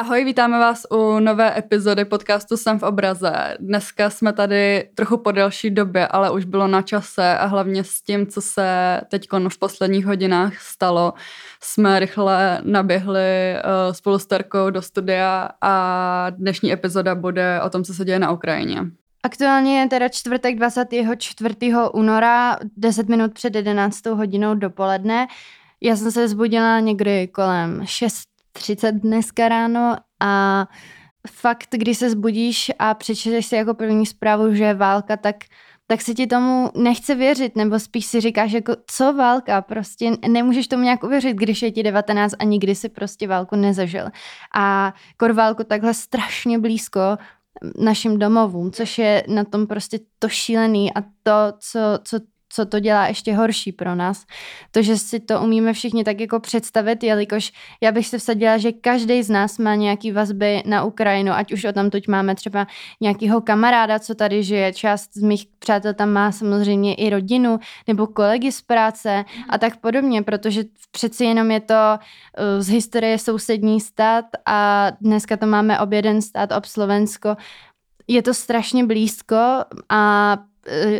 Ahoj, vítáme vás u nové epizody podcastu Jsem v obraze. Dneska jsme tady trochu po delší době, ale už bylo na čase a hlavně s tím, co se teď v posledních hodinách stalo, jsme rychle naběhli uh, spolu s Terkou do studia a dnešní epizoda bude o tom, co se děje na Ukrajině. Aktuálně je teda čtvrtek 24. února, 10 minut před 11. hodinou dopoledne. Já jsem se zbudila někdy kolem 6 30 dneska ráno a fakt, když se zbudíš a přečteš si jako první zprávu, že je válka, tak tak se ti tomu nechce věřit, nebo spíš si říkáš, jako co válka, prostě nemůžeš tomu nějak uvěřit, když je ti 19 a nikdy si prostě válku nezažil. A kor válku takhle strašně blízko našim domovům, což je na tom prostě to šílený a to, co, co co to dělá ještě horší pro nás. To, že si to umíme všichni tak jako představit, jelikož já bych se vsadila, že každý z nás má nějaký vazby na Ukrajinu, ať už o tam teď máme třeba nějakého kamaráda, co tady žije, část z mých přátel tam má samozřejmě i rodinu, nebo kolegy z práce a tak podobně, protože přeci jenom je to uh, z historie sousední stát a dneska to máme ob jeden stát, ob Slovensko, je to strašně blízko a Eh,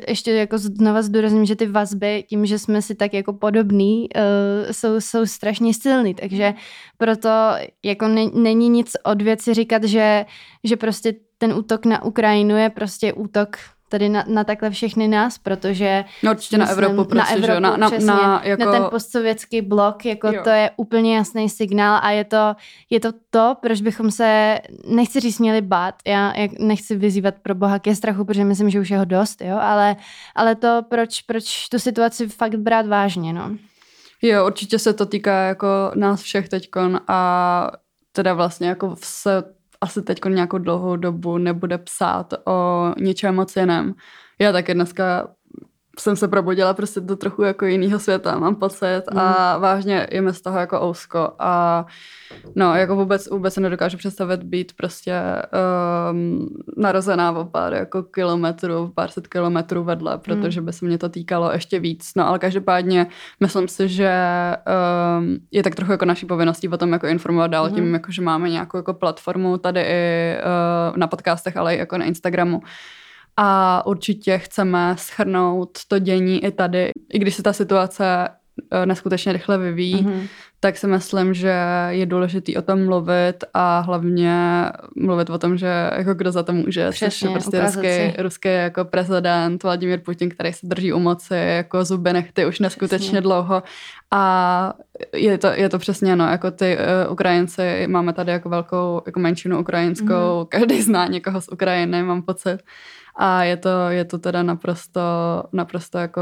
ještě jako znova zdůrazním, že ty vazby, tím, že jsme si tak jako podobný, uh, jsou, jsou strašně silný, takže proto jako ne, není nic od věci říkat, že, že prostě ten útok na Ukrajinu je prostě útok tady na, na takhle všechny nás, protože... No určitě myslím, na Evropu, prostě, na, Evropu, že? Na, na, přesně, na, jako... na ten postsovětský blok, jako jo. to je úplně jasný signál a je to, je to to, proč bychom se, nechci říct, měli bát, já jak nechci vyzývat pro boha ke strachu, protože myslím, že už je ho dost, jo, ale, ale to, proč, proč tu situaci fakt brát vážně, no. Jo, určitě se to týká jako nás všech teďkon a teda vlastně jako se asi teď nějakou dlouhou dobu nebude psát o něčem moc jiném. Já taky dneska jsem se probudila prostě do trochu jako jiného světa, mám pocit mm. a vážně je mi z toho jako ousko a no, jako vůbec, vůbec se nedokážu představit být prostě um, narozená o pár jako kilometrů, pár set kilometrů vedle, protože mm. by se mě to týkalo ještě víc, no ale každopádně myslím si, že um, je tak trochu jako naší povinností o tom jako informovat dál mm. tím, jako, že máme nějakou jako platformu tady i uh, na podcastech, ale i jako na Instagramu, a určitě chceme schrnout to dění i tady, i když se ta situace eh, neskutečně rychle vyvíjí, mm-hmm. tak si myslím, že je důležitý o tom mluvit a hlavně mluvit o tom, že jako kdo za to může, Přesně, což je prostě ruský, ruský jako prezident Vladimír Putin, který se drží u moci jako zuby nechty už neskutečně přesně. dlouho a je to, je to přesně, no, jako ty uh, Ukrajinci, máme tady jako velkou jako menšinu ukrajinskou, mm. každý zná někoho z Ukrajiny, mám pocit. A je to, je to teda naprosto, naprosto jako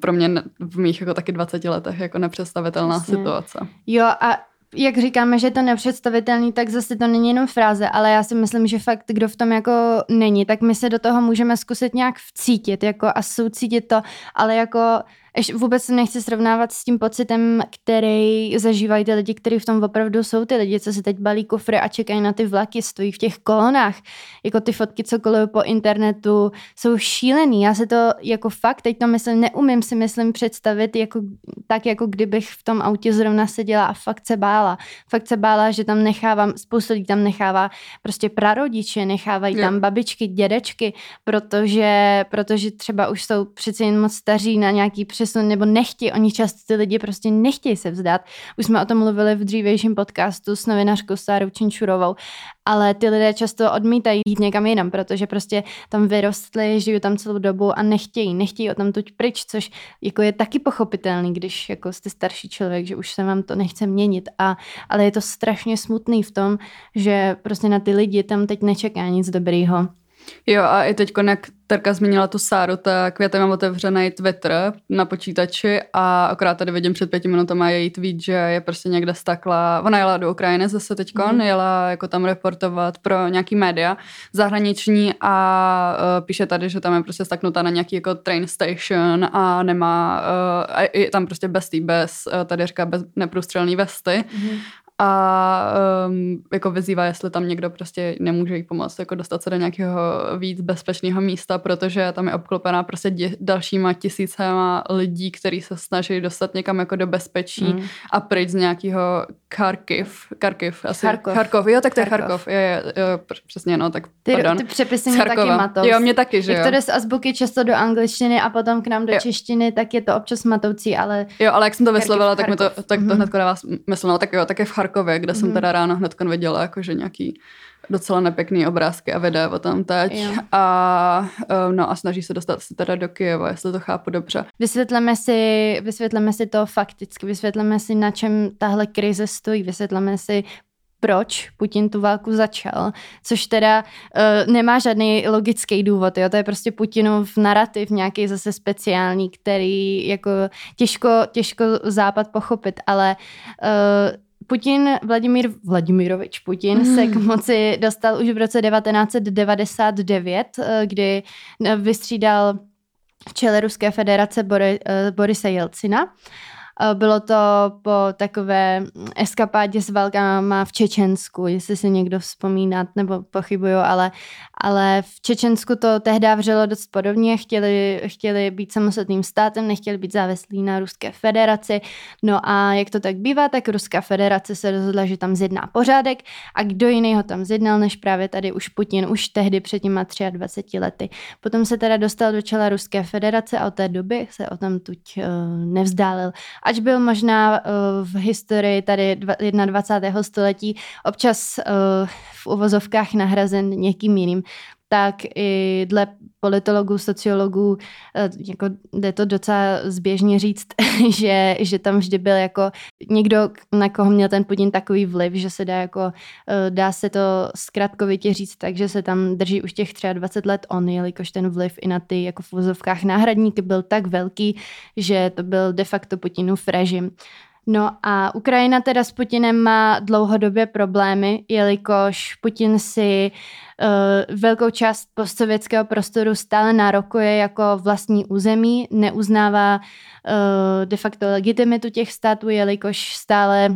pro mě v mých jako taky 20 letech jako nepředstavitelná Jasně. situace. Jo a jak říkáme, že je to nepředstavitelný, tak zase to není jenom fráze, ale já si myslím, že fakt, kdo v tom jako není, tak my se do toho můžeme zkusit nějak vcítit jako a soucítit to, ale jako ještě vůbec nechci srovnávat s tím pocitem, který zažívají ty lidi, kteří v tom opravdu jsou ty lidi, co si teď balí kufry a čekají na ty vlaky, stojí v těch kolonách. Jako ty fotky, co kolují po internetu, jsou šílený. Já se to jako fakt, teď to myslím, neumím si myslím představit jako, tak, jako kdybych v tom autě zrovna seděla a fakt se bála. Fakt se bála, že tam nechávám, spoustu lidí tam nechává prostě prarodiče, nechávají tam babičky, dědečky, protože, protože třeba už jsou přeci jen moc staří na nějaký přesun nebo nechtějí, oni často ty lidi prostě nechtějí se vzdát. Už jsme o tom mluvili v dřívějším podcastu s novinářkou Sárou Činčurovou, ale ty lidé často odmítají jít někam jinam, protože prostě tam vyrostli, žijí tam celou dobu a nechtějí, nechtějí o tam tuď pryč, což jako je taky pochopitelný, když jako jste starší člověk, že už se vám to nechce měnit, a, ale je to strašně smutný v tom, že prostě na ty lidi tam teď nečeká nic dobrýho. Jo a i teď, jak Terka zmínila tu Sáru, tak já mám otevřený Twitter na počítači a akorát tady vidím před pěti minutami její tweet, že je prostě někde stakla, ona jela do Ukrajiny zase teď, mm. jela jako tam reportovat pro nějaký média zahraniční a uh, píše tady, že tam je prostě staknutá na nějaký jako train station a nemá, uh, a je tam prostě bez tý, bez, uh, tady říká bez neprůstřelný vesty mm. A um, jako vyzývá, jestli tam někdo prostě nemůže jí pomoct, jako dostat se do nějakého víc bezpečného místa, protože tam je obklopená prostě dě, dalšíma tisícema lidí, kteří se snaží dostat někam jako do bezpečí mm. a pryč z nějakého Kharkiv, Kharkiv, asi. Charkov. Charkov, jo, tak to je Charkov, jo, jo, jo, přesně, no, tak ty, pardon. ty přepisy mě taky matou. Jo, mě taky, že Jak jo. to jde z azbuky často do angličtiny a potom k nám do jo. češtiny, tak je to občas matoucí, ale... Jo, ale jak jsem to vyslovila, tak, mi to, tak to Mhm. hned dává smysl. No, tak jo, tak je v Charkově, kde jsem teda ráno hned viděla jakože nějaký docela nepěkný obrázky a videa o tam teď. Jo. A, eh, no a snaží se dostat se teda do Kyjeva, jestli to chápu dobře. Vysvětleme si, vysvětleme si to fakticky, vysvětleme si, na čem tahle krize stojí, vysvětleme si, proč Putin tu válku začal, což teda uh, nemá žádný logický důvod, jo? to je prostě Putinův narrativ, nějaký zase speciální, který jako těžko, těžko západ pochopit, ale uh, Putin, Vladimír Vladimirovič Putin se k moci dostal už v roce 1999, eh, kdy eh, vystřídal v čele Ruské federace Bori, uh, Borise Jelcina. Bylo to po takové eskapádě s válkama v Čečensku, jestli si někdo vzpomínat, nebo pochybuju, ale, ale v Čečensku to tehdy vřelo dost podobně, chtěli, chtěli být samostatným státem, nechtěli být závislí na Ruské federaci, no a jak to tak bývá, tak Ruská federace se rozhodla, že tam zjedná pořádek a kdo jiný ho tam zjednal, než právě tady už Putin, už tehdy před těma 23 lety. Potom se teda dostal do čela Ruské federace a od té doby se o tam tuď uh, nevzdálil. Ač byl možná uh, v historii tady dva, 21. století občas uh, v uvozovkách nahrazen někým jiným, tak i dle politologů, sociologů, jako jde to docela zběžně říct, že, že tam vždy byl jako někdo, na koho měl ten Putin takový vliv, že se dá jako, dá se to zkratkovitě říct, takže se tam drží už těch 23 let on, jelikož ten vliv i na ty jako v vozovkách náhradníky byl tak velký, že to byl de facto Putinův režim. No a Ukrajina teda s Putinem má dlouhodobě problémy, jelikož Putin si uh, velkou část postsovětského prostoru stále nárokuje jako vlastní území, neuznává uh, de facto legitimitu těch států, jelikož stále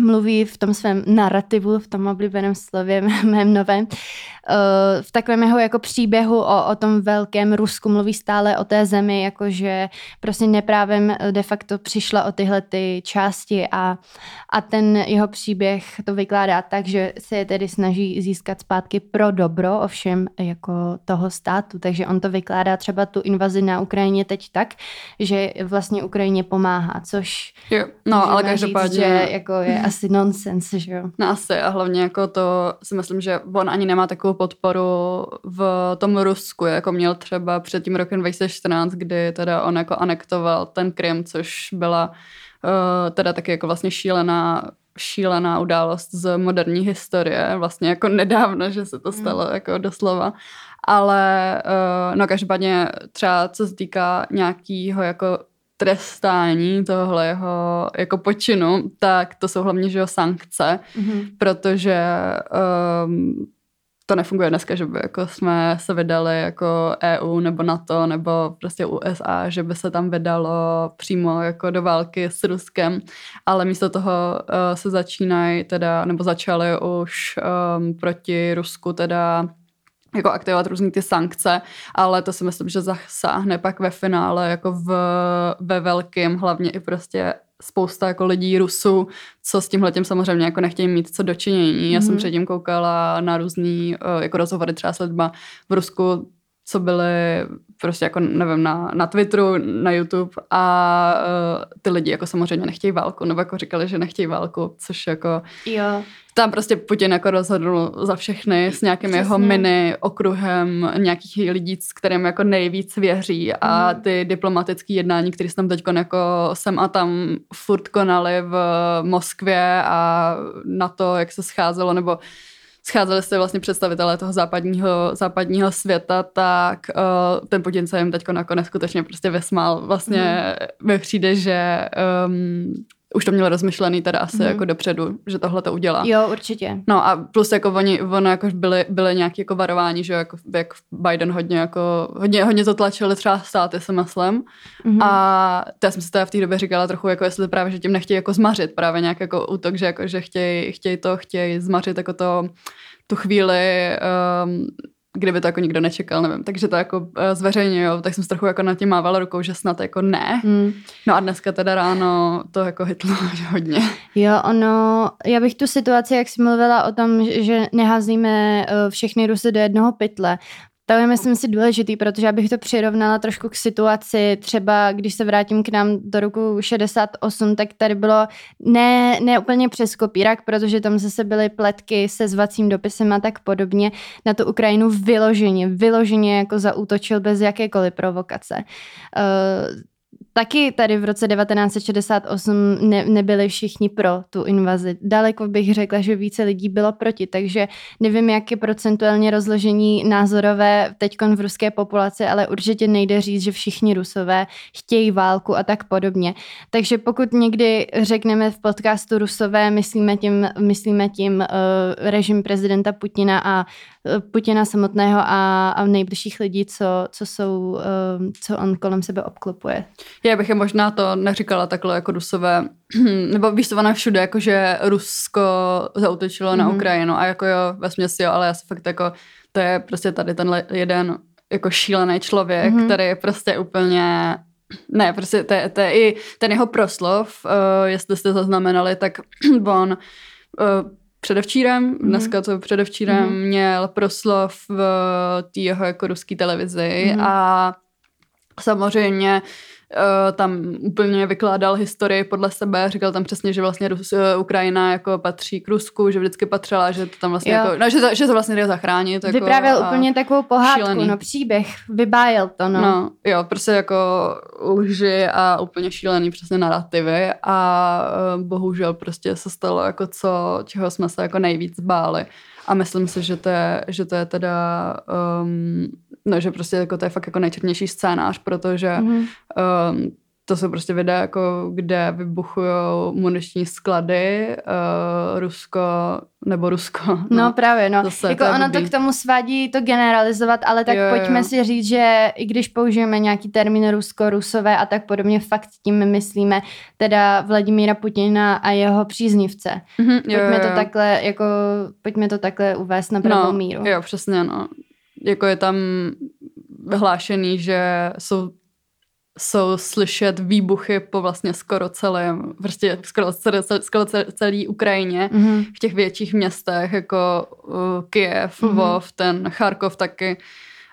mluví v tom svém narrativu, v tom oblíbeném slově mém novém, v takovém jeho jako příběhu o, o tom velkém Rusku mluví stále o té zemi, jakože prostě neprávem de facto přišla o tyhle ty části a, a ten jeho příběh to vykládá tak, že se je tedy snaží získat zpátky pro dobro, ovšem jako toho státu, takže on to vykládá třeba tu invazi na Ukrajině teď tak, že vlastně Ukrajině pomáhá, což jo, no, ale každopádně... Říct, že jako je asi nonsens, že jo? No asi a hlavně jako to si myslím, že on ani nemá takovou podporu v tom Rusku, jako měl třeba před tím rokem 2014, kdy teda on jako anektoval ten Krym, což byla uh, teda taky jako vlastně šílená šílená událost z moderní historie, vlastně jako nedávno, že se to stalo mm. jako doslova. Ale uh, no každopádně třeba co se týká nějakého jako trestání tohle jeho jako počinu, tak to jsou hlavně že jo, sankce, mm-hmm. protože um, to nefunguje dneska, že by jako jsme se vydali jako EU nebo NATO nebo prostě USA, že by se tam vydalo přímo jako do války s Ruskem, ale místo toho uh, se začínají teda, nebo začaly už um, proti Rusku teda jako aktivovat různý ty sankce, ale to si myslím, že zasáhne pak ve finále jako v, ve velkým, hlavně i prostě spousta jako lidí Rusů, co s tímhletím samozřejmě jako nechtějí mít co dočinění. Já mm. jsem předtím koukala na různý jako rozhovory třeba s lidma v Rusku, co byly prostě jako, nevím, na, na Twitteru, na YouTube a uh, ty lidi jako samozřejmě nechtějí válku, nebo jako říkali, že nechtějí válku, což jako jo. tam prostě Putin jako rozhodl za všechny s nějakým Přesně. jeho mini okruhem nějakých lidí, s kterým jako nejvíc věří a mm. ty diplomatické jednání, které se tam teď jako sem a tam furt konali v Moskvě a na to, jak se scházelo, nebo scházeli se vlastně představitelé toho západního, západního světa, tak uh, ten Putin se jim teď nakonec skutečně prostě vysmál. Vlastně mm. mi přijde, že um, už to měl rozmyšlený teda asi mm. jako dopředu, že tohle to udělá. Jo, určitě. No a plus jako oni, ono jako byly, byly nějaké jako varování, že jako, jak Biden hodně jako, hodně, hodně to tlačili třeba státy se maslem mm. a to já jsem si teda v té době říkala trochu, jako jestli právě, že tím nechtějí jako zmařit právě nějak jako útok, že jako, že chtějí, chtějí to, chtějí zmařit jako to tu chvíli um, kdyby to jako nikdo nečekal, nevím. Takže to jako uh, zveřejňuju, tak jsem se trochu jako na tím mávala rukou, že snad jako ne. Hmm. No a dneska teda ráno to jako hitlo hodně. Jo, ono, já bych tu situaci, jak jsi mluvila o tom, že neházíme uh, všechny Rusy do jednoho pytle, to je, myslím si, důležitý, protože abych to přirovnala trošku k situaci, třeba když se vrátím k nám do roku 68, tak tady bylo ne, ne úplně přes kopírak, protože tam zase byly pletky se zvacím dopisem a tak podobně. Na tu Ukrajinu vyloženě, vyloženě jako zaútočil bez jakékoliv provokace. Uh, Taky tady v roce 1968 ne, nebyli všichni pro tu invazi. Daleko bych řekla, že více lidí bylo proti, takže nevím, jak je procentuálně rozložení názorové teď v ruské populaci, ale určitě nejde říct, že všichni rusové chtějí válku a tak podobně. Takže pokud někdy řekneme v podcastu rusové, myslíme tím, myslíme tím uh, režim prezidenta Putina a Putina samotného a, a nejbližších lidí, co, co jsou, um, co on kolem sebe obklopuje. Já bych je možná to neříkala takhle jako Rusové, nebo víš to všude, jako že Rusko zautočilo mm-hmm. na mhm. Ukrajinu a jako jo, ve směsi jo, ale já se fakt jako, to je prostě tady ten jeden jako šílený člověk, mm-hmm. který je prostě úplně ne, prostě to je, to je i ten jeho proslov, uh, jestli jste zaznamenali, tak on uh, předevčírem, mm-hmm. dneska to předevčírem mm-hmm. měl proslov v té jeho jako ruské televizi mm-hmm. a samozřejmě Eh, tam úplně vykládal historii podle sebe, říkal tam přesně, že vlastně Rus, eh, Ukrajina jako patří k Rusku, že vždycky patřila, že to tam vlastně jo. jako, no, že, to, že to vlastně jde zachránit. Jako, Vyprávěl úplně takovou pohádku, šílený. no příběh, vybájel to, no. no. jo, prostě jako lži a úplně šílený přesně narrativy a uh, bohužel prostě se stalo jako co, čeho jsme se jako nejvíc báli. A myslím si, že to je, že to je teda um, No, že prostě jako to je fakt jako nejčernější scénář, protože mm-hmm. um, to jsou prostě videa, jako, kde vybuchují muniční sklady, uh, Rusko, nebo Rusko. No, no právě, no. Zase, jako to ono to k tomu svádí to generalizovat, ale tak jo, pojďme jo. si říct, že i když použijeme nějaký termín Rusko, Rusové a tak podobně, fakt tím myslíme teda Vladimíra Putina a jeho příznivce. Mm-hmm, pojďme jo, jo. to takhle, jako, pojďme to takhle uvést na pravou no, míru. Jo, přesně, no jako je tam vyhlášený, že jsou jsou slyšet výbuchy po vlastně skoro celém, prostě skoro, skoro, skoro celý Ukrajině, mm-hmm. v těch větších městech, jako uh, Kiev, mm-hmm. Vov, ten Charkov taky.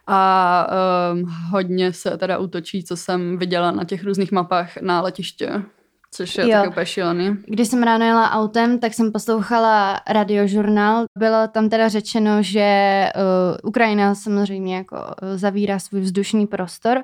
A um, hodně se teda útočí, co jsem viděla na těch různých mapách na letiště. Což je taky úplně šílený. Když jsem ráno jela autem, tak jsem poslouchala radiožurnál. Bylo tam teda řečeno, že uh, Ukrajina samozřejmě jako uh, zavírá svůj vzdušný prostor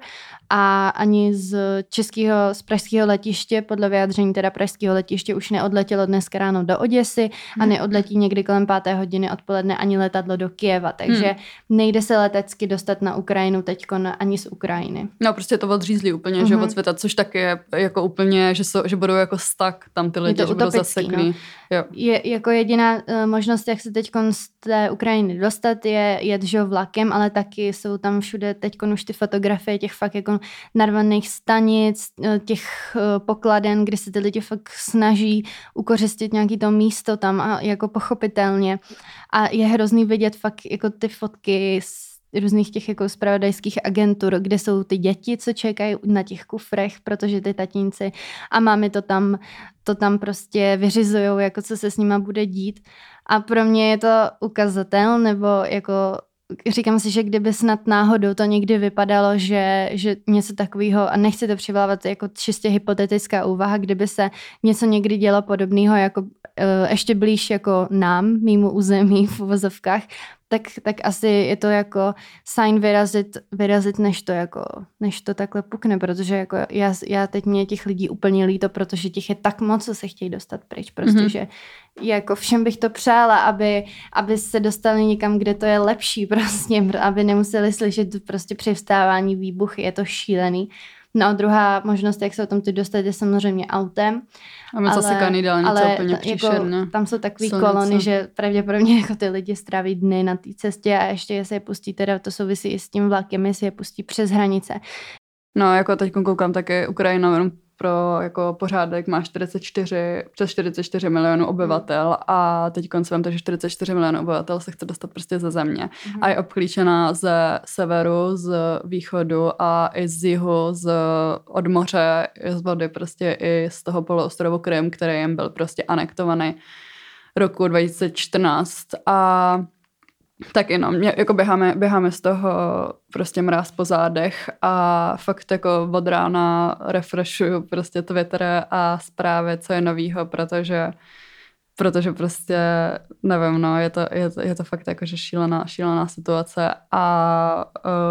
a ani z českého, z pražského letiště, podle vyjádření teda pražského letiště, už neodletělo dneska ráno do Oděsy hmm. a neodletí někdy kolem páté hodiny odpoledne ani letadlo do Kieva, takže hmm. nejde se letecky dostat na Ukrajinu teď ani z Ukrajiny. No prostě to odřízli úplně, hmm. že mhm. od světa, což taky je jako úplně, že, jsou, že budou jako stak tam ty lidi, že budou zaseklí. No. Jo. Je, jako jediná uh, možnost, jak se teď z té Ukrajiny dostat, je jet že vlakem, ale taky jsou tam všude teď už ty fotografie těch fakt jako narvaných stanic, uh, těch uh, pokladen, kde se ty lidi fakt snaží ukořistit nějaký to místo tam a jako pochopitelně. A je hrozný vidět fakt jako ty fotky z různých těch jako spravodajských agentur, kde jsou ty děti, co čekají na těch kufrech, protože ty tatínci a máme to tam, to tam prostě vyřizují, jako co se s nima bude dít. A pro mě je to ukazatel, nebo jako říkám si, že kdyby snad náhodou to někdy vypadalo, že, že něco takového, a nechci to přivolávat jako čistě hypotetická úvaha, kdyby se něco někdy dělo podobného jako uh, ještě blíž jako nám, mýmu území v uvozovkách, tak, tak asi je to jako sign vyrazit, vyrazit než, to jako, než to takhle pukne, protože jako já, já teď mě těch lidí úplně líto, protože těch je tak moc, co se chtějí dostat pryč, prostě, mm-hmm. že jako všem bych to přála, aby, aby se dostali někam, kde to je lepší prostě, aby nemuseli slyšet prostě přivstávání výbuchy, je to šílený. No a druhá možnost, jak se o tom ty dostat, je samozřejmě autem. A my zase dálnice ale úplně. Jako, tam jsou takový kolony, že pravděpodobně jako ty lidi stráví dny na té cestě a ještě je se je pustí, teda to souvisí i s tím vlakem, jestli je pustí přes hranice. No, jako teď koukám taky Ukrajina jenom pro jako pořádek má 44, přes 44 milionů obyvatel a teď koncem že 44 milionů obyvatel se chce dostat prostě ze země. Mm. a je obklíčená ze severu, z východu a i z jihu, z, od moře, z vody prostě i z toho poloostrovu Krym, který jim byl prostě anektovaný roku 2014 a tak jenom, mě, jako běháme, běháme z toho prostě mráz po zádech a fakt jako od rána refreshuju prostě Twitter a zprávy, co je novýho, protože protože prostě, nevím, no, je to, je to, je to fakt jako, že šílená, šílená situace. A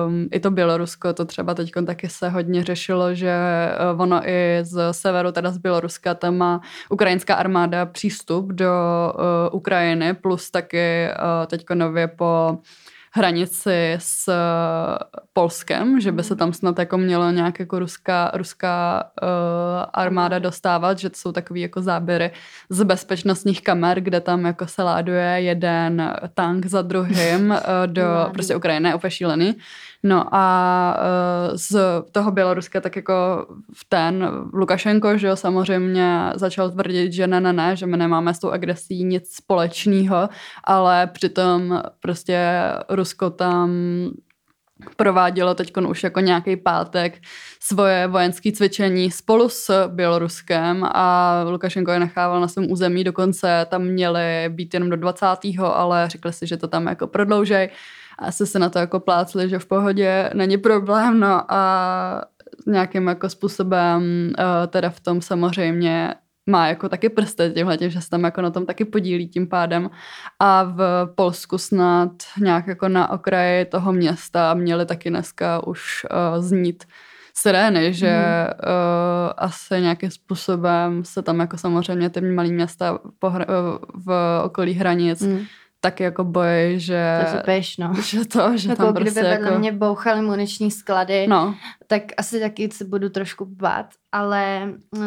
um, i to Bělorusko, to třeba teď taky se hodně řešilo, že uh, ono i z severu, teda z Běloruska, tam má ukrajinská armáda přístup do uh, Ukrajiny, plus taky uh, teď nově po hranici s eh, Polskem, že by se tam snad jako mělo nějak jako ruská, ruská uh, armáda dostávat, že to jsou takový jako záběry z bezpečnostních kamer, kde tam jako se láduje jeden tank za druhým uh, do prostě Ukrajiny, úplně šílený. No a uh, z toho Běloruska tak jako v ten Lukašenko, že jo, samozřejmě začal tvrdit, že ne, ne, ne, že my nemáme s tou agresí nic společného, ale přitom prostě Rusko tam provádělo teď už jako nějaký pátek svoje vojenské cvičení spolu s Běloruskem a Lukašenko je nechával na svém území, dokonce tam měli být jenom do 20. ale řekli si, že to tam jako prodloužej asi se na to jako plácli, že v pohodě není problém, no a nějakým jako způsobem uh, teda v tom samozřejmě má jako taky prsty tímhle tím, že se tam jako na tom taky podílí tím pádem. A v Polsku snad nějak jako na okraji toho města měli taky dneska už uh, znít sirény, že mm. uh, asi nějakým způsobem se tam jako samozřejmě ty malé města v okolí hranic mm tak jako boj, že... To peš, no. Že to, že jako tam kdyby prostě vedle jako... mě bouchaly muniční sklady, no. tak asi taky se budu trošku bát, ale uh,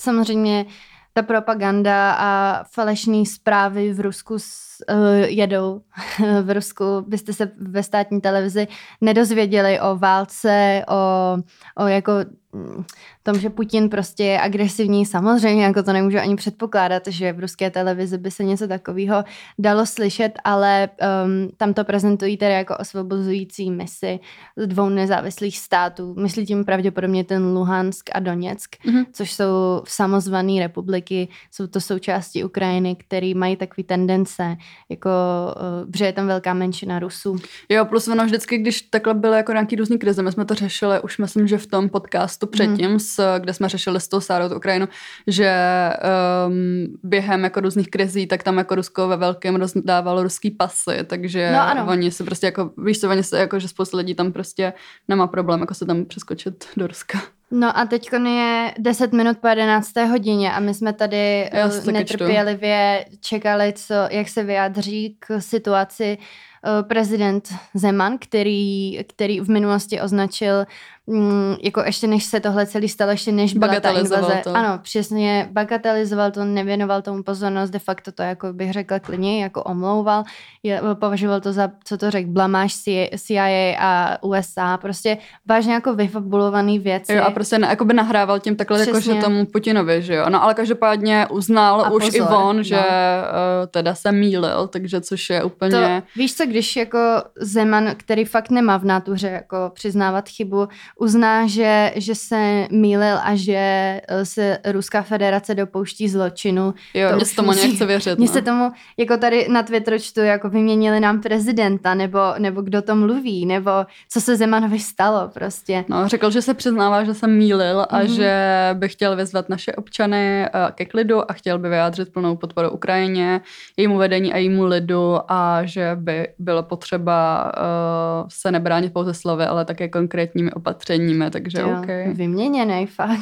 samozřejmě ta propaganda a falešné zprávy v Rusku s, uh, jedou. v Rusku byste se ve státní televizi nedozvěděli o válce, o, o jako tom, že Putin prostě je agresivní, samozřejmě, jako to nemůžu ani předpokládat, že v ruské televizi by se něco takového dalo slyšet, ale um, tam to prezentují tedy jako osvobozující misi z dvou nezávislých států. Myslí tím pravděpodobně ten Luhansk a Doněck, mm-hmm. což jsou samozvané republiky, jsou to součásti Ukrajiny, které mají takové tendence, jako, uh, že je tam velká menšina Rusů. Jo, plus ono vždycky, když takhle byly jako nějaký různý krize, my jsme to řešili, už myslím, že v tom podcastu předtím, mm. s kde jsme řešili s tou Sárou Ukrajinu, že um, během jako různých krizí, tak tam jako Rusko ve velkém rozdávalo ruský pasy, takže no, ano. oni se prostě jako, víš co, oni se jako, že spousta lidí tam prostě nemá problém jako se tam přeskočit do Ruska. No a teď je 10 minut po 11. hodině a my jsme tady Já netrpělivě čekali, co, jak se vyjádří k situaci Eh, prezident Zeman, který, který v minulosti označil, mm, jako ještě než se tohle celý stalo, ještě než byla ta invaze. To. Ano, přesně, bagatelizoval to, nevěnoval tomu pozornost, de facto to, jako bych řekla klidně, jako omlouval, je, považoval to za, co to řekl, blamáž CIA a USA, prostě vážně jako vyfabulovaný věci. Jo, a prostě ne, jako by nahrával tím takhle, jako, že tomu Putinovi, že jo. No ale každopádně uznal a už pozor, i on, no. že uh, teda se mýlil, takže což je úplně... To, víš co, když jako Zeman, který fakt nemá v nátuře jako přiznávat chybu, uzná, že, že se mýlil a že eh, se Ruská federace dopouští zločinu. Jo, to mě se tomu musí, nechce věřit. Mně no. se tomu, jako tady na Twitteru čtu, jako vyměnili nám prezidenta, nebo, nebo kdo to mluví, nebo co se Zemanovi stalo prostě. No, řekl, že se přiznává, že se mýlil a mm-hmm. že by chtěl vyzvat naše občany eh, ke klidu a chtěl by vyjádřit plnou podporu Ukrajině, jejímu vedení a jejímu lidu a že by bylo potřeba uh, se nebránit pouze slovy, ale také konkrétními opatřeními, takže jo, OK. Vyměněný fakt.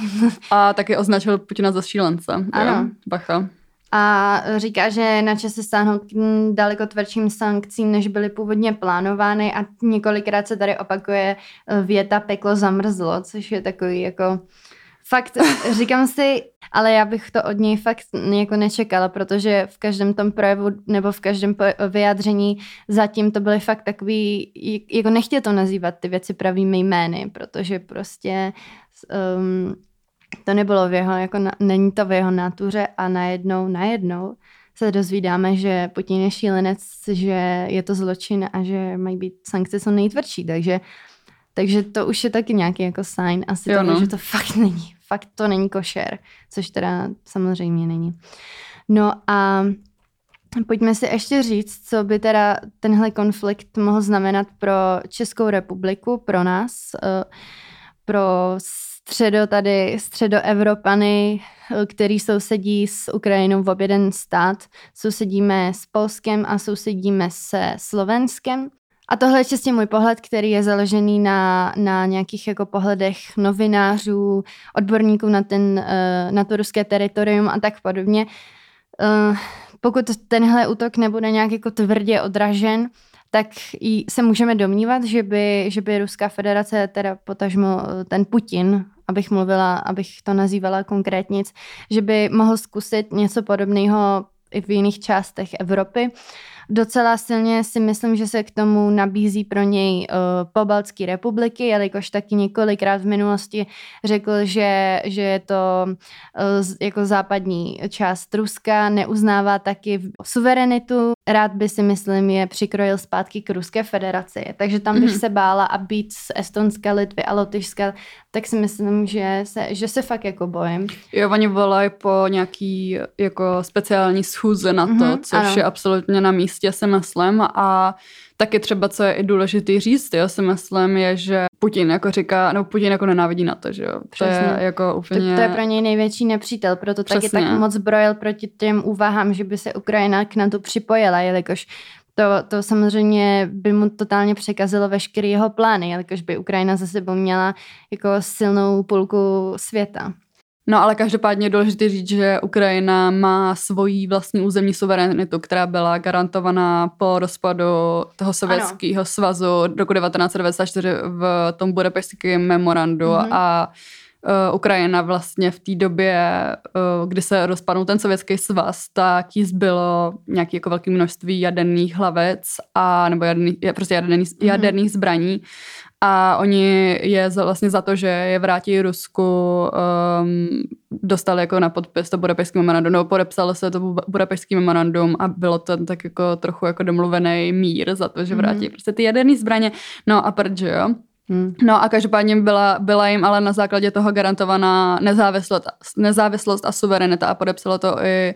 A taky označil Putina za šílence. Ano. Jo, bacha. a říká, že na čas se stáhnout k daleko tvrdším sankcím, než byly původně plánovány a několikrát se tady opakuje eh, věta peklo zamrzlo, což je takový jako fakt, říkám si, ale já bych to od něj fakt jako nečekala, protože v každém tom projevu nebo v každém vyjádření zatím to byly fakt takový, jako nechtěl to nazývat ty věci pravými jmény, protože prostě um, to nebylo v jeho, jako na, není to v jeho nátuře a najednou, najednou se dozvídáme, že Putin je šílenec, že je to zločin a že mají být sankce co nejtvrdší, takže takže to už je taky nějaký jako sign asi jo, toho, no. že to fakt není, fakt to není košer, což teda samozřejmě není. No a pojďme si ještě říct, co by teda tenhle konflikt mohl znamenat pro Českou republiku, pro nás, eh, pro středo tady, středoevropany, který sousedí s Ukrajinou v oběden stát. Sousedíme s Polskem a sousedíme se Slovenskem. A tohle je čistě můj pohled, který je založený na, na nějakých jako pohledech novinářů, odborníků na, ten, uh, na to ruské teritorium a tak podobně. Uh, pokud tenhle útok nebude nějak jako tvrdě odražen, tak se můžeme domnívat, že by, že by Ruská federace, teda potažmo eh, ten Putin, abych mluvila, abych to nazývala konkrétně, že by mohl zkusit něco podobného i v jiných částech Evropy Docela silně si myslím, že se k tomu nabízí pro něj uh, pobaltské republiky, jelikož taky několikrát v minulosti řekl, že, že je to uh, jako západní část Ruska, neuznává taky suverenitu. Rád by si myslím je přikrojil zpátky k Ruské federaci. Takže tam bych mm-hmm. se bála a být z Estonska, Litvy a Lotyšska, tak si myslím, že se, že se fakt jako bojím. Jo, oni volají po nějaký jako speciální schůze na to, mm-hmm, což ano. je absolutně na místě si myslím. A taky třeba, co je i důležitý říct, jo, myslím, je, že Putin jako říká, no Putin jako nenávidí na to, že jo. To je jako úplně... To, to je pro něj největší nepřítel, proto Přesně. taky tak moc brojil proti těm úvahám, že by se Ukrajina k NATO připojila, jelikož to, to samozřejmě by mu totálně překazilo veškeré jeho plány, jelikož by Ukrajina za sebou měla jako silnou půlku světa. No ale každopádně je důležité říct, že Ukrajina má svoji vlastní územní suverenitu, která byla garantovaná po rozpadu toho sovětského svazu roku 1994 v tom budapešském memorandu mm-hmm. a uh, Ukrajina vlastně v té době, uh, kdy se rozpadl ten sovětský svaz, tak jí zbylo nějaké jako velké množství jaderných hlavec a nebo jaderných, prostě jaderných, mm-hmm. jaderných zbraní a oni je za, vlastně za to, že je vrátí Rusku, um, dostali jako na podpis to budapešský memorandum, nebo podepsalo se to budapešský memorandum a bylo to tak jako trochu jako domluvený mír za to, že vrátí mm. prostě ty jaderné zbraně. No a proč, jo? Hmm. No a každopádně byla, byla jim ale na základě toho garantovaná nezávislost, nezávislost a suverenita a podepsalo to i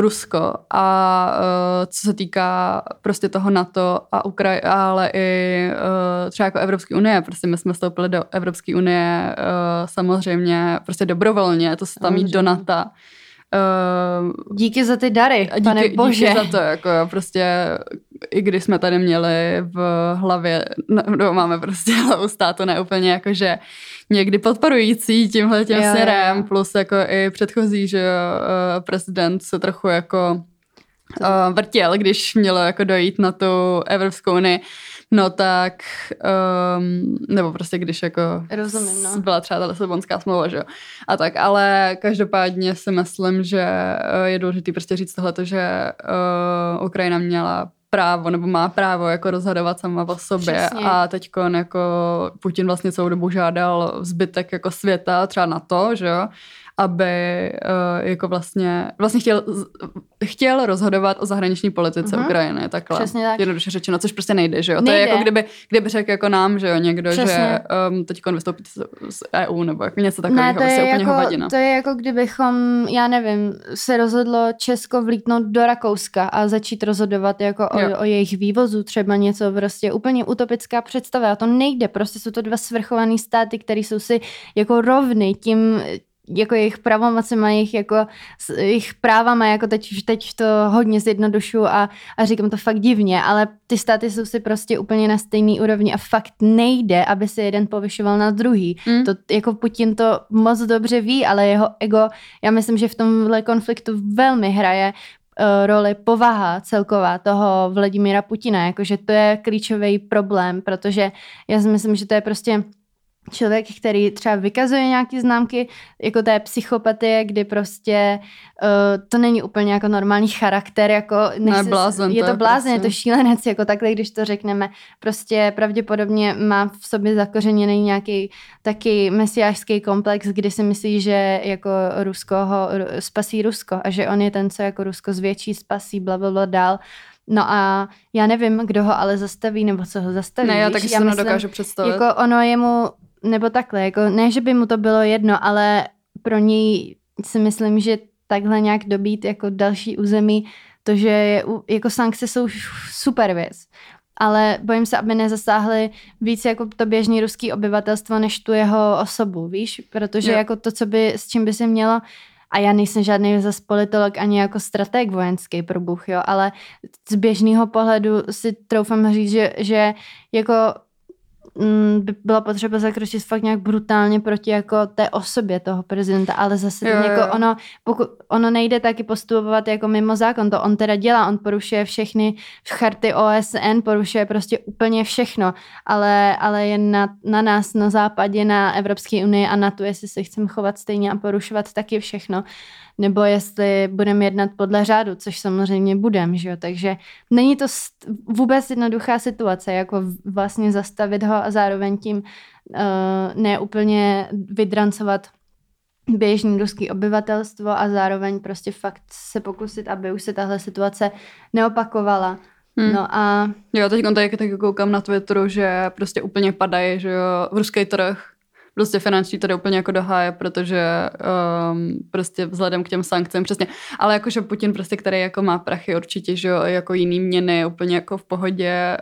Rusko a uh, co se týká prostě toho NATO a Ukraj, ale i uh, třeba jako Evropské unie, prostě my jsme vstoupili do Evropské unie uh, samozřejmě prostě dobrovolně, to se tam jít do NATO. Uh, díky za ty dary, díky, pane bože. Díky za to, jako prostě, i když jsme tady měli v hlavě, no, máme prostě hlavu státu neúplně jakože někdy podporující tímhle těm jo, směrem, jo. plus jako i předchozí, že uh, prezident se trochu jako uh, vrtěl, když mělo jako dojít na tu Evropskou unii, no tak, um, nebo prostě když jako Rozumím, no. byla třeba ta Lisabonská smlouva, že jo, a tak, ale každopádně si myslím, že je důležité prostě říct tohleto, že uh, Ukrajina měla právo nebo má právo jako rozhodovat sama o sobě Přesně. a teď jako Putin vlastně celou dobu žádal zbytek jako světa třeba na to, že jo, aby uh, jako vlastně, vlastně chtěl, chtěl rozhodovat o zahraniční politice uh-huh. Ukrajiny, takhle. Přesně tak. Jednoduše řečeno, což prostě nejde, že jo. Nejde. To je jako kdyby, kdyby řekl jako nám, že jo, někdo, Přesně. že um, teď vystoupí z, z EU nebo jako něco takového, ne, to je úplně jako, hovadina. To je jako kdybychom, já nevím, se rozhodlo Česko vlítnout do Rakouska a začít rozhodovat jako o, o jejich vývozu, třeba něco prostě úplně utopická představa a to nejde, prostě jsou to dva svrchované státy, které jsou si jako rovny tím, jako jejich pravomocema, jejich, jako, jejich právama, jako teď, teď to hodně zjednodušu a, a říkám to fakt divně, ale ty státy jsou si prostě úplně na stejný úrovni a fakt nejde, aby se jeden povyšoval na druhý. Mm. To jako Putin to moc dobře ví, ale jeho ego, já myslím, že v tomhle konfliktu velmi hraje uh, roli povaha celková toho Vladimíra Putina, jakože to je klíčový problém, protože já si myslím, že to je prostě člověk, který třeba vykazuje nějaké známky, jako té psychopatie, kdy prostě uh, to není úplně jako normální charakter, jako než ne, blázen, je to blázen, prostě. je to šílenec, jako takhle, když to řekneme, prostě pravděpodobně má v sobě zakořeněný nějaký taky mesiářský komplex, kdy si myslí, že jako Rusko ho spasí Rusko a že on je ten, co jako Rusko zvětší, spasí, bla, bla, bla dál. No a já nevím, kdo ho ale zastaví, nebo co ho zastaví. Ne, já taky si to nedokážu představit. Jako ono je mu nebo takhle, jako ne, že by mu to bylo jedno, ale pro něj si myslím, že takhle nějak dobít jako další území, to, že je, jako sankce jsou super věc, ale bojím se, aby nezasáhly víc jako to běžný ruský obyvatelstvo, než tu jeho osobu, víš? Protože jo. jako to, co by, s čím by se mělo, a já nejsem žádný zase politolog ani jako strateg vojenský pro Bůh, jo, ale z běžného pohledu si troufám říct, že, že jako by byla potřeba zakročit fakt nějak brutálně proti jako té osobě toho prezidenta, ale zase jo, jako jo. ono, pokud, ono nejde taky postupovat jako mimo zákon, to on teda dělá, on porušuje všechny charty OSN, porušuje prostě úplně všechno, ale, ale je na, na nás na západě, na Evropské unii a na to, jestli se chceme chovat stejně a porušovat taky všechno nebo jestli budeme jednat podle řádu, což samozřejmě budeme, že jo? takže není to vůbec jednoduchá situace, jako vlastně zastavit ho a zároveň tím uh, ne úplně vydrancovat běžný ruský obyvatelstvo a zároveň prostě fakt se pokusit, aby už se tahle situace neopakovala. Hmm. No a... Jo, teď tady taky koukám na Twitteru, že prostě úplně padají, že jo, ruský trh prostě finanční to jde úplně jako do háje, protože um, prostě vzhledem k těm sankcím přesně. Ale jakože Putin prostě, který jako má prachy určitě, že jo, jako jiný měny, úplně jako v pohodě,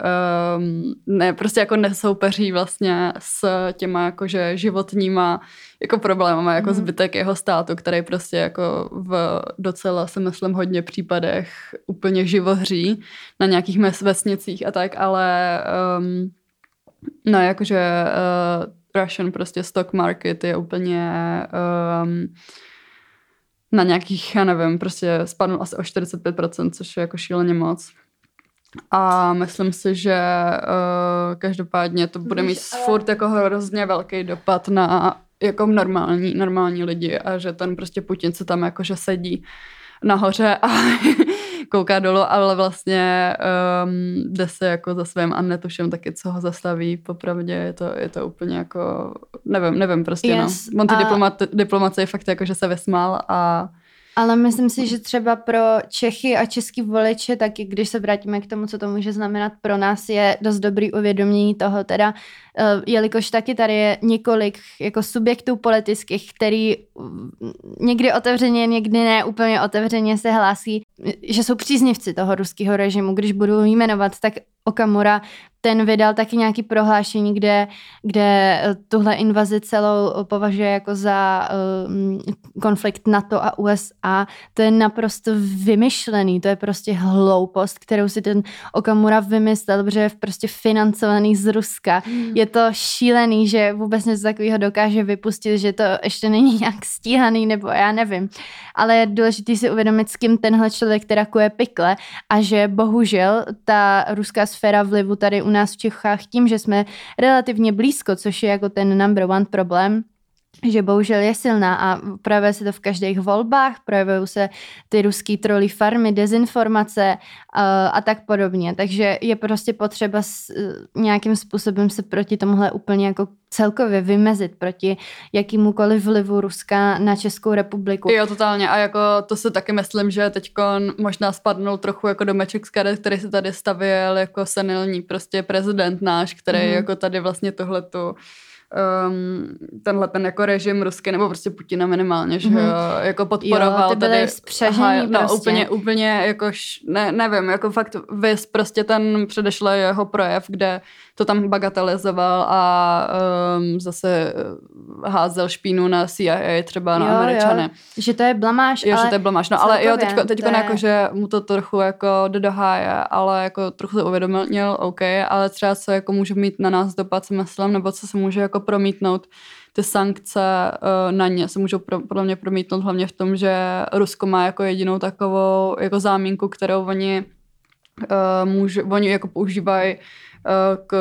um, ne, prostě jako nesoupeří vlastně s těma jakože životníma jako problémama, jako mm. zbytek jeho státu, který prostě jako v docela, si myslím, hodně případech úplně živohří na nějakých vesnicích a tak, ale um, no jakože uh, Russian prostě stock market je úplně um, na nějakých, já nevím, prostě spadnul asi o 45%, což je jako šíleně moc. A myslím si, že uh, každopádně to bude mít furt jako hrozně velký dopad na jako normální, normální lidi a že ten prostě Putin se tam jakože sedí nahoře a kouká dolů, ale vlastně um, jde se jako za svým a netuším taky, co ho zastaví. Popravdě je to, je to úplně jako, nevím, nevím prostě, no. yes. no. On ty a... diplomat, diplomace je fakt jako, že se vysmál a ale myslím si, že třeba pro Čechy a český voliče, taky když se vrátíme k tomu, co to může znamenat pro nás, je dost dobrý uvědomění toho, teda, uh, jelikož taky tady je několik jako subjektů politických, který mm, někdy otevřeně, někdy ne úplně otevřeně se hlásí, že jsou příznivci toho ruského režimu. Když budu jmenovat, tak Okamura ten vydal taky nějaký prohlášení, kde, kde eh, tuhle invazi celou považuje jako za um, konflikt NATO a USA. To je naprosto vymyšlený, to je prostě hloupost, kterou si ten Okamura vymyslel, protože je prostě financovaný z Ruska. Hmm. Je to šílený, že vůbec něco takového dokáže vypustit, že to ještě není nějak stíhaný, nebo já nevím. Ale je důležité si uvědomit, s kým tenhle člověk teda kuje pikle a že bohužel ta ruská sféra vlivu tady u nás v Čechách tím, že jsme relativně blízko, což je jako ten number one problém, že bohužel je silná a projevuje se to v každých volbách, projevují se ty ruský troly farmy, dezinformace uh, a tak podobně. Takže je prostě potřeba s, uh, nějakým způsobem se proti tomuhle úplně jako celkově vymezit proti jakýmukoliv vlivu Ruska na Českou republiku. Jo, totálně. A jako to se taky myslím, že teď možná spadnul trochu jako domeček z karet, který se tady stavěl jako senilní prostě prezident náš, který mm. jako tady vlastně tohletu um, tenhle ten jako režim ruský, nebo prostě Putina minimálně, že mm-hmm. jako podporoval jo, tady, aha, no, prostě. úplně, úplně jako, ne, nevím, jako fakt vys prostě ten předešlý jeho projev, kde to tam bagatelizoval a um, zase eh, házel špínu na CIA třeba na jo, Američany. Jo. Že to je blamáš, jo, ale že to je blamáš, no ale jo, teďko, teďko je... jako, že mu to trochu jako jde do háje, ale jako trochu se uvědomil, OK, ale třeba co jako může mít na nás dopad s myslím, nebo co se může jako promítnout ty sankce uh, na ně se můžou pro, podle mě promítnout hlavně v tom, že Rusko má jako jedinou takovou jako zámínku, kterou oni uh, může, oni jako používají Eh, k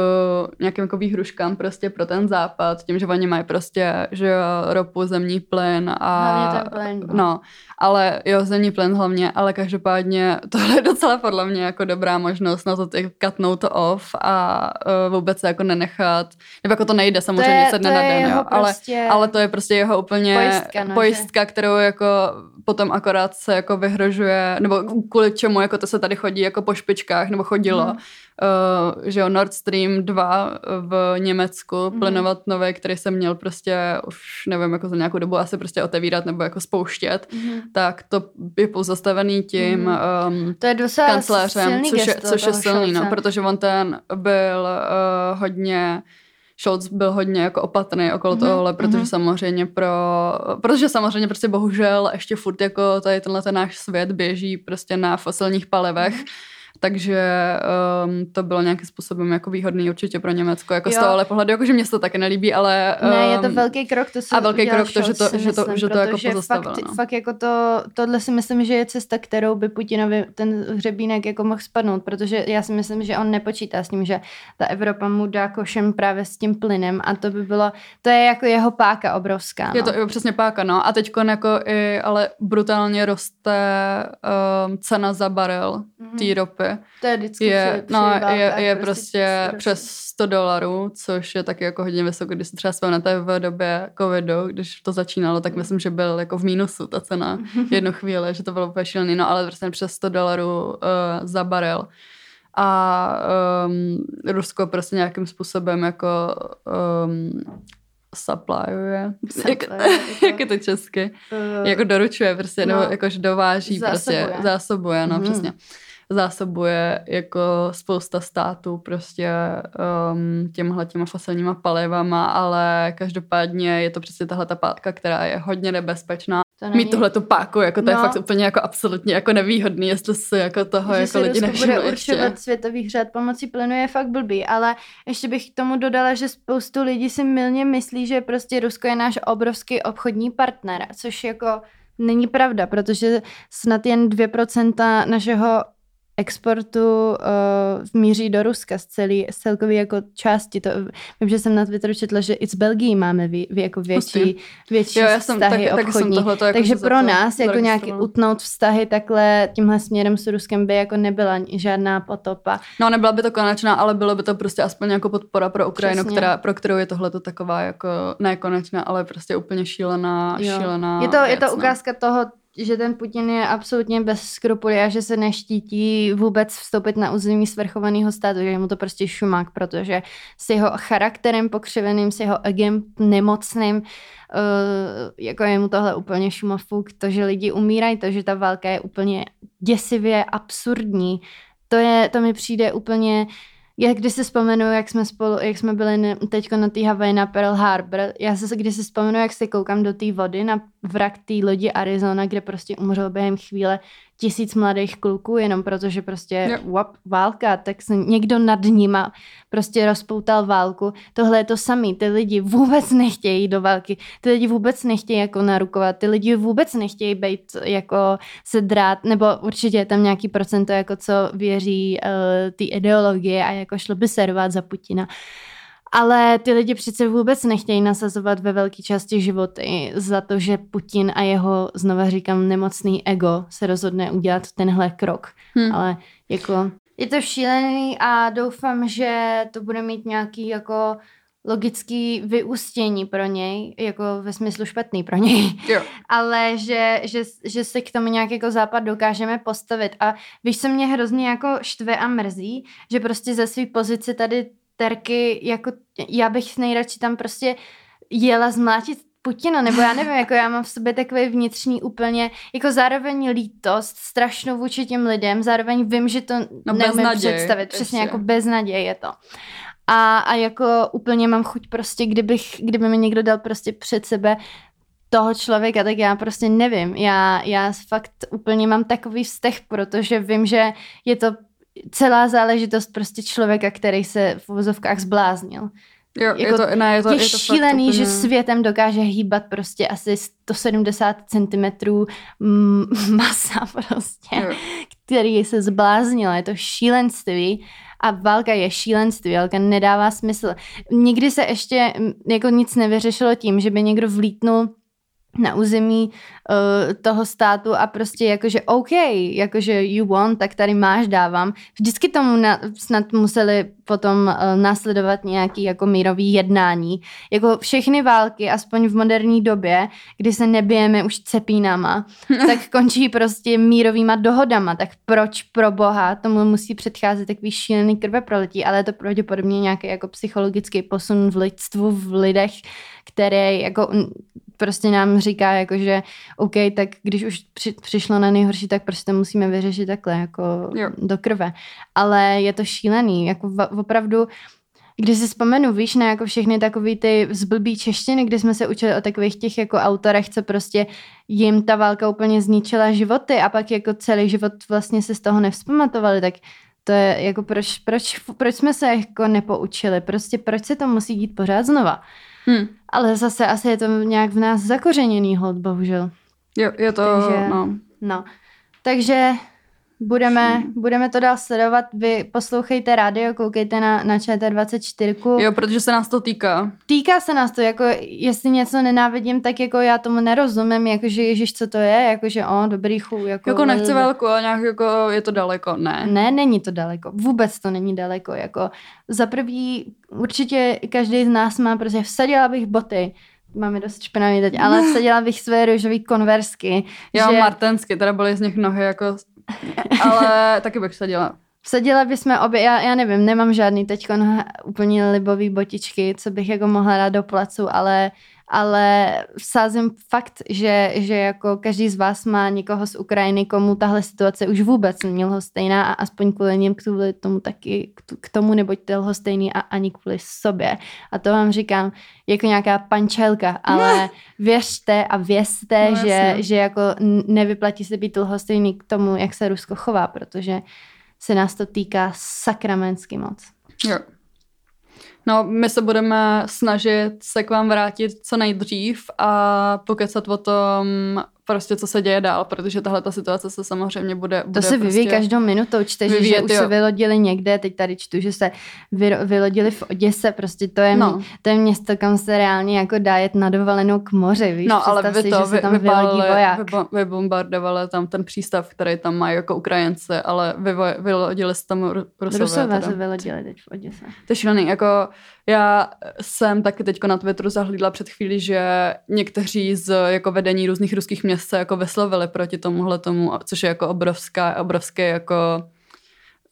nějakým jako výhruškám prostě pro ten západ, tím, že oni mají prostě, že jo, ropu, zemní plyn a... Hlavně ten plyn, no. no. ale jo, zemní plyn hlavně, ale každopádně tohle je docela podle mě jako dobrá možnost na to katnout to off a uh, vůbec se jako nenechat, nebo jako to nejde samozřejmě to je, se dne na den, jo, prostě ale, ale to je prostě jeho úplně pojistka, no, pojistka že? kterou jako potom akorát se jako vyhrožuje, nebo kvůli čemu jako to se tady chodí jako po špičkách, nebo chodilo, hmm uh, že jo, Nord Stream 2 v Německu, mm. plynovod nový, který jsem měl prostě už nevím, jako za nějakou dobu asi prostě otevírat nebo jako spouštět, mm. tak to je pozastavený tím mm. um, to je kancléřem, což je, což je silný, no, protože on ten byl uh, hodně Scholz byl hodně jako opatrný okolo mm-hmm. tohohle, protože mm-hmm. samozřejmě pro, protože samozřejmě prostě bohužel ještě furt jako tady tenhle ten náš svět běží prostě na fosilních palivech, mm-hmm takže um, to bylo nějakým způsobem jako výhodný určitě pro Německo, jako jo. z tohohle pohledu, jakože mě se to taky nelíbí, ale... Um, ne, je to velký krok, to A velký krok to, že to, že to, že to jako pozastavilo. Fakt, no. fakt jako to, tohle si myslím, že je cesta, kterou by Putinovi ten hřebínek jako mohl spadnout, protože já si myslím, že on nepočítá s tím, že ta Evropa mu dá košem právě s tím plynem a to by bylo, to je jako jeho páka obrovská. No. Je to jo, přesně páka, no a teď jako i, ale brutálně roste um, cena za barel mm-hmm. té ropy to je vždycky je, při, no, je, je prostě, prostě přes 100 dolarů, což je taky jako hodně vysoko, když se třeba vzpomnete v době covidu, když to začínalo, tak myslím, že byl jako v mínusu ta cena jednu chvíli, že to bylo úplně šílený, no ale prostě přes 100 dolarů uh, za barel. A um, Rusko prostě nějakým způsobem jako um, supplyuje. Jak, jako, jak je to česky? Uh, jako doručuje prostě, no, nebo jakože dováží zásobuje. prostě, zásobuje, no mm-hmm. přesně zásobuje jako spousta států prostě um, těmhle těma fosilníma palivama, ale každopádně je to přesně tahle ta pátka, která je hodně nebezpečná. To není... Mít tuhle tu páku, jako to no. je fakt úplně jako absolutně jako nevýhodný, jestli si jako toho že jako lidi nevšimli bude určovat světový hřad pomocí plynu je fakt blbý, ale ještě bych k tomu dodala, že spoustu lidí si milně myslí, že prostě Rusko je náš obrovský obchodní partner, což jako není pravda, protože snad jen 2% našeho exportu uh, míří do Ruska z, celý, z celkové jako části. To, vím, že jsem na Twitteru četla, že i z Belgii máme vý, vý, jako větší, větší jo, já jsem, vztahy tak, obchodní. Tak jako Takže pro nás jako nějaký utnout vztahy takhle tímhle směrem s Ruskem by jako nebyla žádná potopa. No nebyla by to konečná, ale bylo by to prostě aspoň jako podpora pro Ukrajinu, která, pro kterou je tohle taková jako nekonečná, ale prostě úplně šílená, jo. šílená Je to, věc, je to no. ukázka toho, že ten Putin je absolutně bez skrupulí a že se neštítí vůbec vstoupit na území svrchovaného státu, že je mu to prostě šumák, protože s jeho charakterem pokřiveným, s jeho egem nemocným, uh, jako je mu tohle úplně šumafuk, to, že lidi umírají, to, že ta válka je úplně děsivě absurdní, to, je, to mi přijde úplně já když si vzpomenu, jak jsme spolu, jak jsme byli teď na té Havaji na Pearl Harbor, já se když si vzpomenu, jak se koukám do té vody na vrak té lodi Arizona, kde prostě umřel během chvíle tisíc mladých kluků, jenom protože prostě wap, válka, tak se někdo nad nima prostě rozpoutal válku. Tohle je to samý, ty lidi vůbec nechtějí do války, ty lidi vůbec nechtějí jako narukovat, ty lidi vůbec nechtějí být jako se drát, nebo určitě je tam nějaký procento, jako co věří uh, ty ideologie a jako šlo by servát za Putina. Ale ty lidi přece vůbec nechtějí nasazovat ve velké části životy za to, že Putin a jeho, znova říkám, nemocný ego se rozhodne udělat tenhle krok. Hmm. Ale jako je to šílený a doufám, že to bude mít nějaký jako logický vyústění pro něj, jako ve smyslu špatný pro něj, jo. ale že, že, že se k tomu nějak jako západ dokážeme postavit a víš, co mě hrozně jako štve a mrzí, že prostě ze své pozice tady terky, jako já bych nejradši tam prostě jela zmlátit Putina, nebo já nevím, jako já mám v sobě takový vnitřní úplně, jako zároveň lítost, strašnou vůči těm lidem, zároveň vím, že to no, neumím představit, přesně ještě. jako beznaděj je to. A, a jako úplně mám chuť prostě, kdybych, kdyby mi někdo dal prostě před sebe toho člověka, tak já prostě nevím. Já, já fakt úplně mám takový vztah, protože vím, že je to celá záležitost prostě člověka, který se v uvozovkách zbláznil. Jo, jako, je to, ne, je to, je, je to šílený, úplně... že světem dokáže hýbat prostě asi 170 cm masa prostě, jo. který se zbláznil. Je to šílenství a válka je šílenství, válka nedává smysl. Nikdy se ještě jako nic nevyřešilo tím, že by někdo vlítnul na území uh, toho státu a prostě jakože OK, jakože you want, tak tady máš, dávám. Vždycky tomu na, snad museli potom uh, následovat nějaký jako mírový jednání. Jako všechny války, aspoň v moderní době, kdy se nebijeme už cepínama, tak končí prostě mírovýma dohodama. Tak proč pro boha tomu musí předcházet takový šílený krveproletí, ale je to pravděpodobně nějaký jako psychologický posun v lidstvu, v lidech, které jako prostě nám říká, jako, že OK, tak když už při, přišlo na nejhorší, tak prostě musíme vyřešit takhle, jako jo. do krve. Ale je to šílený, jako v, opravdu když si vzpomenu, víš, na jako všechny takový ty zblbý češtiny, kdy jsme se učili o takových těch jako autorech, co prostě jim ta válka úplně zničila životy a pak jako celý život vlastně se z toho nevzpamatovali, tak to je jako proč, proč, proč jsme se jako nepoučili, prostě proč se to musí dít pořád znova. Hmm. Ale zase asi je to nějak v nás zakořeněný hod, bohužel. Jo, je to, Takže, no. no. Takže Budeme, budeme to dál sledovat. Vy poslouchejte rádio, koukejte na, na ČT24. Jo, protože se nás to týká. Týká se nás to, jako jestli něco nenávidím, tak jako já tomu nerozumím, jakože ježiš, co to je, jakože o, dobrý chů. Jako, jako nechci velkou, ale nějak jako je to daleko, ne? Ne, není to daleko, vůbec to není daleko, jako za prvý určitě každý z nás má, prostě vsadila bych boty, máme dost špinavý teď, ale vsadila bych své růžové konversky. Já že... martensky, teda byly z nich nohy jako ale taky bych vsadila. Vsadila bychom obě, já, já nevím, nemám žádný teď úplně libový botičky, co bych jako mohla dát do placu, ale ale vsázím fakt, že, že jako každý z vás má někoho z Ukrajiny, komu tahle situace už vůbec není lhostejná a aspoň kvůli něm kvůli tomu taky k tomu nebuďte lhostejný a ani kvůli sobě. A to vám říkám jako nějaká pančelka, ale ne. věřte a vězte, no, že, že jako nevyplatí se být lhostejný k tomu, jak se Rusko chová, protože se nás to týká sakramensky moc. Jo. No, my se budeme snažit se k vám vrátit co nejdřív a pokecat o tom, prostě co se děje dál, protože tahle ta situace se samozřejmě bude, bude To se vyvíjí prostě každou minutou, čteš, vyvíjet, že už jo. se vylodili někde, teď tady čtu, že se vylodili v Oděse, prostě to je, no. to je město, kam se reálně jako dá jet na dovolenou k moři, víš, no, ale vy si, to, že se tam vy, vylodí voják. Vybombardovali tam ten přístav, který tam mají jako Ukrajinci, ale vy, vylodili se tam Rusové. Rusové se vylodili teď v Oděse. To je šílený, jako já jsem taky teď na Twitteru zahlídla před chvíli, že někteří z jako vedení různých ruských měst se jako vyslovili proti tomuhle tomu, což je jako obrovská, obrovské jako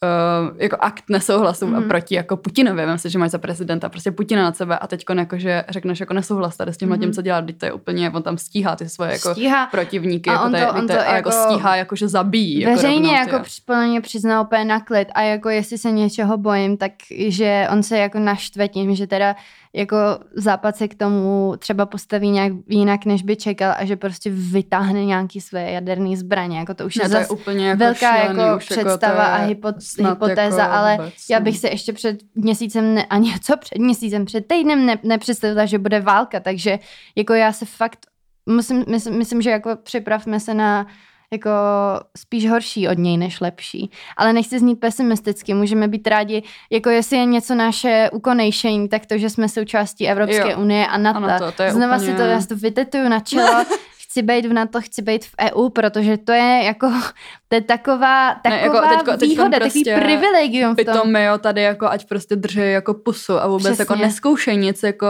uh, jako akt nesouhlasu mm. proti jako Putinovi. Vím si, že máš za prezidenta prostě Putina nad sebe a teď jako, že řekneš jako nesouhlas tady s tímhle mm. tím, co dělá, teď to je úplně, on tam stíhá ty svoje jako stíhá. protivníky a, jako on to, tady, on to a jako, jako stíhá, jako že zabíjí. Jako veřejně jako, jako podle mě přiznal úplně na klid a jako jestli se něčeho bojím, tak že on se jako naštve tím, že teda jako Západ se k tomu třeba postaví nějak jinak, než by čekal a že prostě vytáhne nějaký své jaderné zbraně. Jako to už ne, je, to je úplně jako velká šílený, jako, jako představa jako a hypo, hypotéza, jako ale vůbec, já bych se ještě před měsícem, ne, ani co před měsícem, před týdnem ne, nepředstavila, že bude válka, takže jako já se fakt musím, myslím, myslím, že jako připravme se na jako spíš horší od něj než lepší. Ale nechci znít pesimisticky, můžeme být rádi, jako jestli je něco naše ukonejšení, tak to, že jsme součástí Evropské jo. unie a NATO. Ano, to, to je Znova úplně... si to, já si to vytetuju na čelo, chci být v NATO, chci být v EU, protože to je jako, to je taková, taková ne, jako teďko, výhoda, prostě takový privilegium v tom. my jo, tady jako ať prostě drží jako pusu a vůbec jako Přesně. jako neskoušej nic jako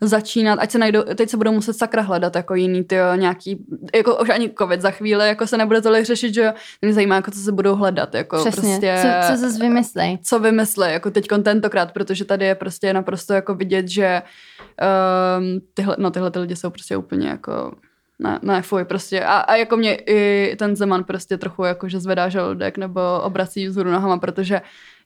začínat, ať se najdou, teď se budou muset sakra hledat jako jiný ty nějaký, jako už ani covid za chvíli, jako se nebude tolik řešit, že mě zajímá, jako co se budou hledat, jako Přesně. prostě. Co, co se vymyslej. Co vymyslej, jako teď tentokrát, protože tady je prostě naprosto jako vidět, že um, tyhle, no tyhle ty lidi jsou prostě úplně jako ne, ne, fuj, prostě. A, a jako mě i ten Zeman prostě trochu jako, že zvedá žaludek nebo obrací vzhůru nohama, protože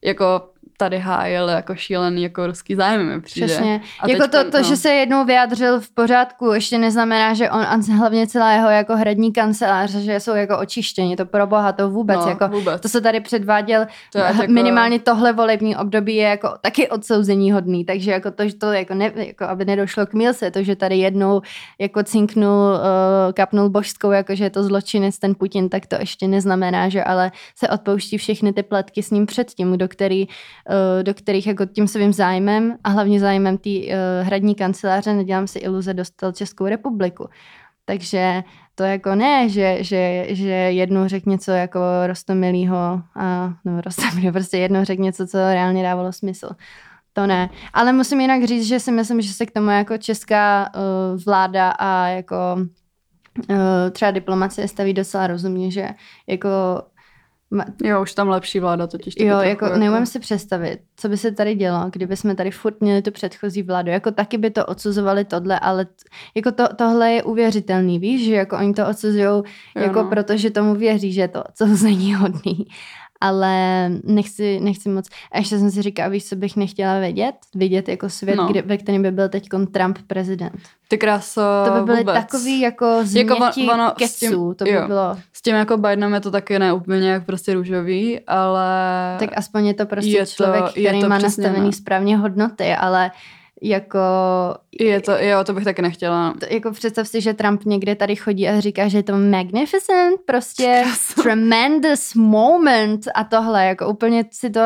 jako tady hájil jako šílený jako ruský zájem mi přijde. Přesně. A jako teďka, to, to no. že se jednou vyjádřil v pořádku, ještě neznamená, že on a hlavně celá jeho jako hradní kancelář, že jsou jako očištěni, to pro boha, to vůbec, no, jako, vůbec. to se tady předváděl, to jako... minimálně tohle volební období je jako taky odsouzení hodný, takže jako to, že to jako, ne, jako aby nedošlo k mílce, to, že tady jednou jako cinknul, uh, kapnul božskou, jako že je to zločinec ten Putin, tak to ještě neznamená, že ale se odpouští všechny ty pletky s ním předtím, do který Eh, do kterých jako tím svým zájmem a hlavně zájmem té uh, hradní kanceláře, nedělám si iluze, dostal Českou republiku. Takže to jako ne, že, že, že jednou řekl něco jako rostomilýho, a, no rostomilýho, prostě jednou řekl něco, co reálně dávalo smysl. To ne. Ale musím jinak říct, že si myslím, že se k tomu jako česká uh, vláda a jako uh, třeba diplomacie staví docela rozumně, že jako Jo, už tam lepší vláda totiž. Jo, jako, jako neumím si představit, co by se tady dělo, kdyby jsme tady furt měli tu předchozí vládu. Jako taky by to odsuzovali tohle, ale t, jako to, tohle je uvěřitelný, víš, že jako oni to odsuzují, jako no. protože tomu věří, že to odsuzení hodný ale nechci, nechci moc. A ještě jsem si říkala, víš, co bych nechtěla vědět? Vidět jako svět, no. kde, ve kterém by byl teď Trump prezident. Ty kráso, To by byly vůbec. takový jako změti jako ono, keců, s tím, to by jo. bylo. S tím jako Bidenem je to taky ne úplně jak prostě růžový, ale... Tak aspoň je to prostě je člověk, to, který to má nastavený ne. správně hodnoty, ale jako... Je to, jo, to bych taky nechtěla. To, jako představ si, že Trump někde tady chodí a říká, že je to magnificent, prostě tremendous moment a tohle, jako úplně si to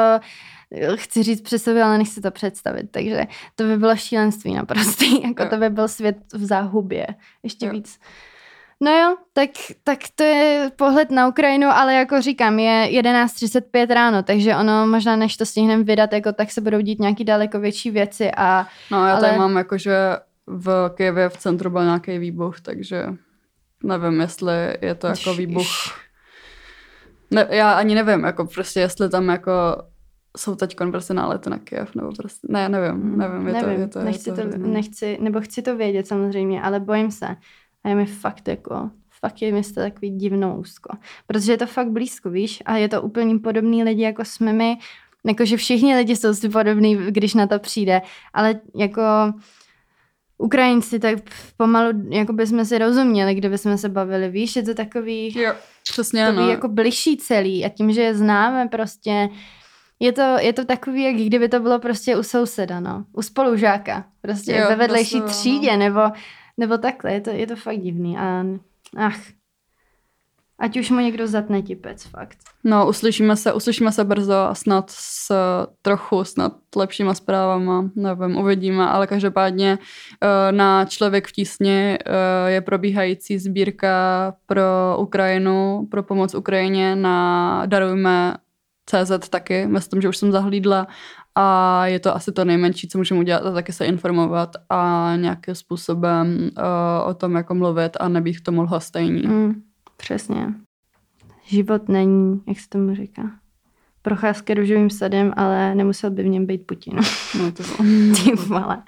chci říct přes sebe, ale nechci to představit, takže to by bylo šílenství naprostý, jako jo. to by byl svět v záhubě, ještě jo. víc. No jo, tak, tak to je pohled na Ukrajinu, ale jako říkám, je 11.35 ráno, takže ono možná než to stihneme vydat, jako tak se budou dít nějaký daleko větší věci a... No já ale... tady mám jako, že v Kijevě v centru byl nějaký výbuch, takže nevím, jestli je to jako výbuch. Ne, já ani nevím, jako prostě jestli tam jako jsou teď prostě nálety na Kiev, nebo prostě, ne, nevím, nevím, je nevím, to, je to, nechci, je to, to, nechci, nebo chci to vědět samozřejmě, ale bojím se. A je mi fakt jako, fakt je mi to takový divnou úzko. Protože je to fakt blízko, víš, a je to úplně podobný lidi, jako jsme my, jakože všichni lidi jsou si podobný, když na to přijde, ale jako Ukrajinci, tak pomalu jako bychom si rozuměli, kdyby jsme se bavili, víš, je to takový, jo, přesně, takový no. jako bližší celý. A tím, že je známe prostě, je to, je to takový, jak kdyby to bylo prostě u souseda, no, u spolužáka, prostě jo, ve vedlejší prostě, třídě, no. nebo nebo takhle, je to, je to fakt divný a ach, ať už mu někdo zatne tipec, fakt. No, uslyšíme se, uslyšíme se brzo a snad s trochu, snad lepšíma zprávama, nevím, uvidíme, ale každopádně eh, na Člověk v tísni eh, je probíhající sbírka pro Ukrajinu, pro pomoc Ukrajině na Darujme CZ taky, myslím, že už jsem zahlídla a je to asi to nejmenší, co můžeme udělat a taky se informovat a nějakým způsobem uh, o tom jako mluvit a nebýt k tomu lhostejný. Mm, přesně. Život není, jak se tomu říká, procházka růžovým sadem, ale nemusel by v něm být Putin. No to Ty vole.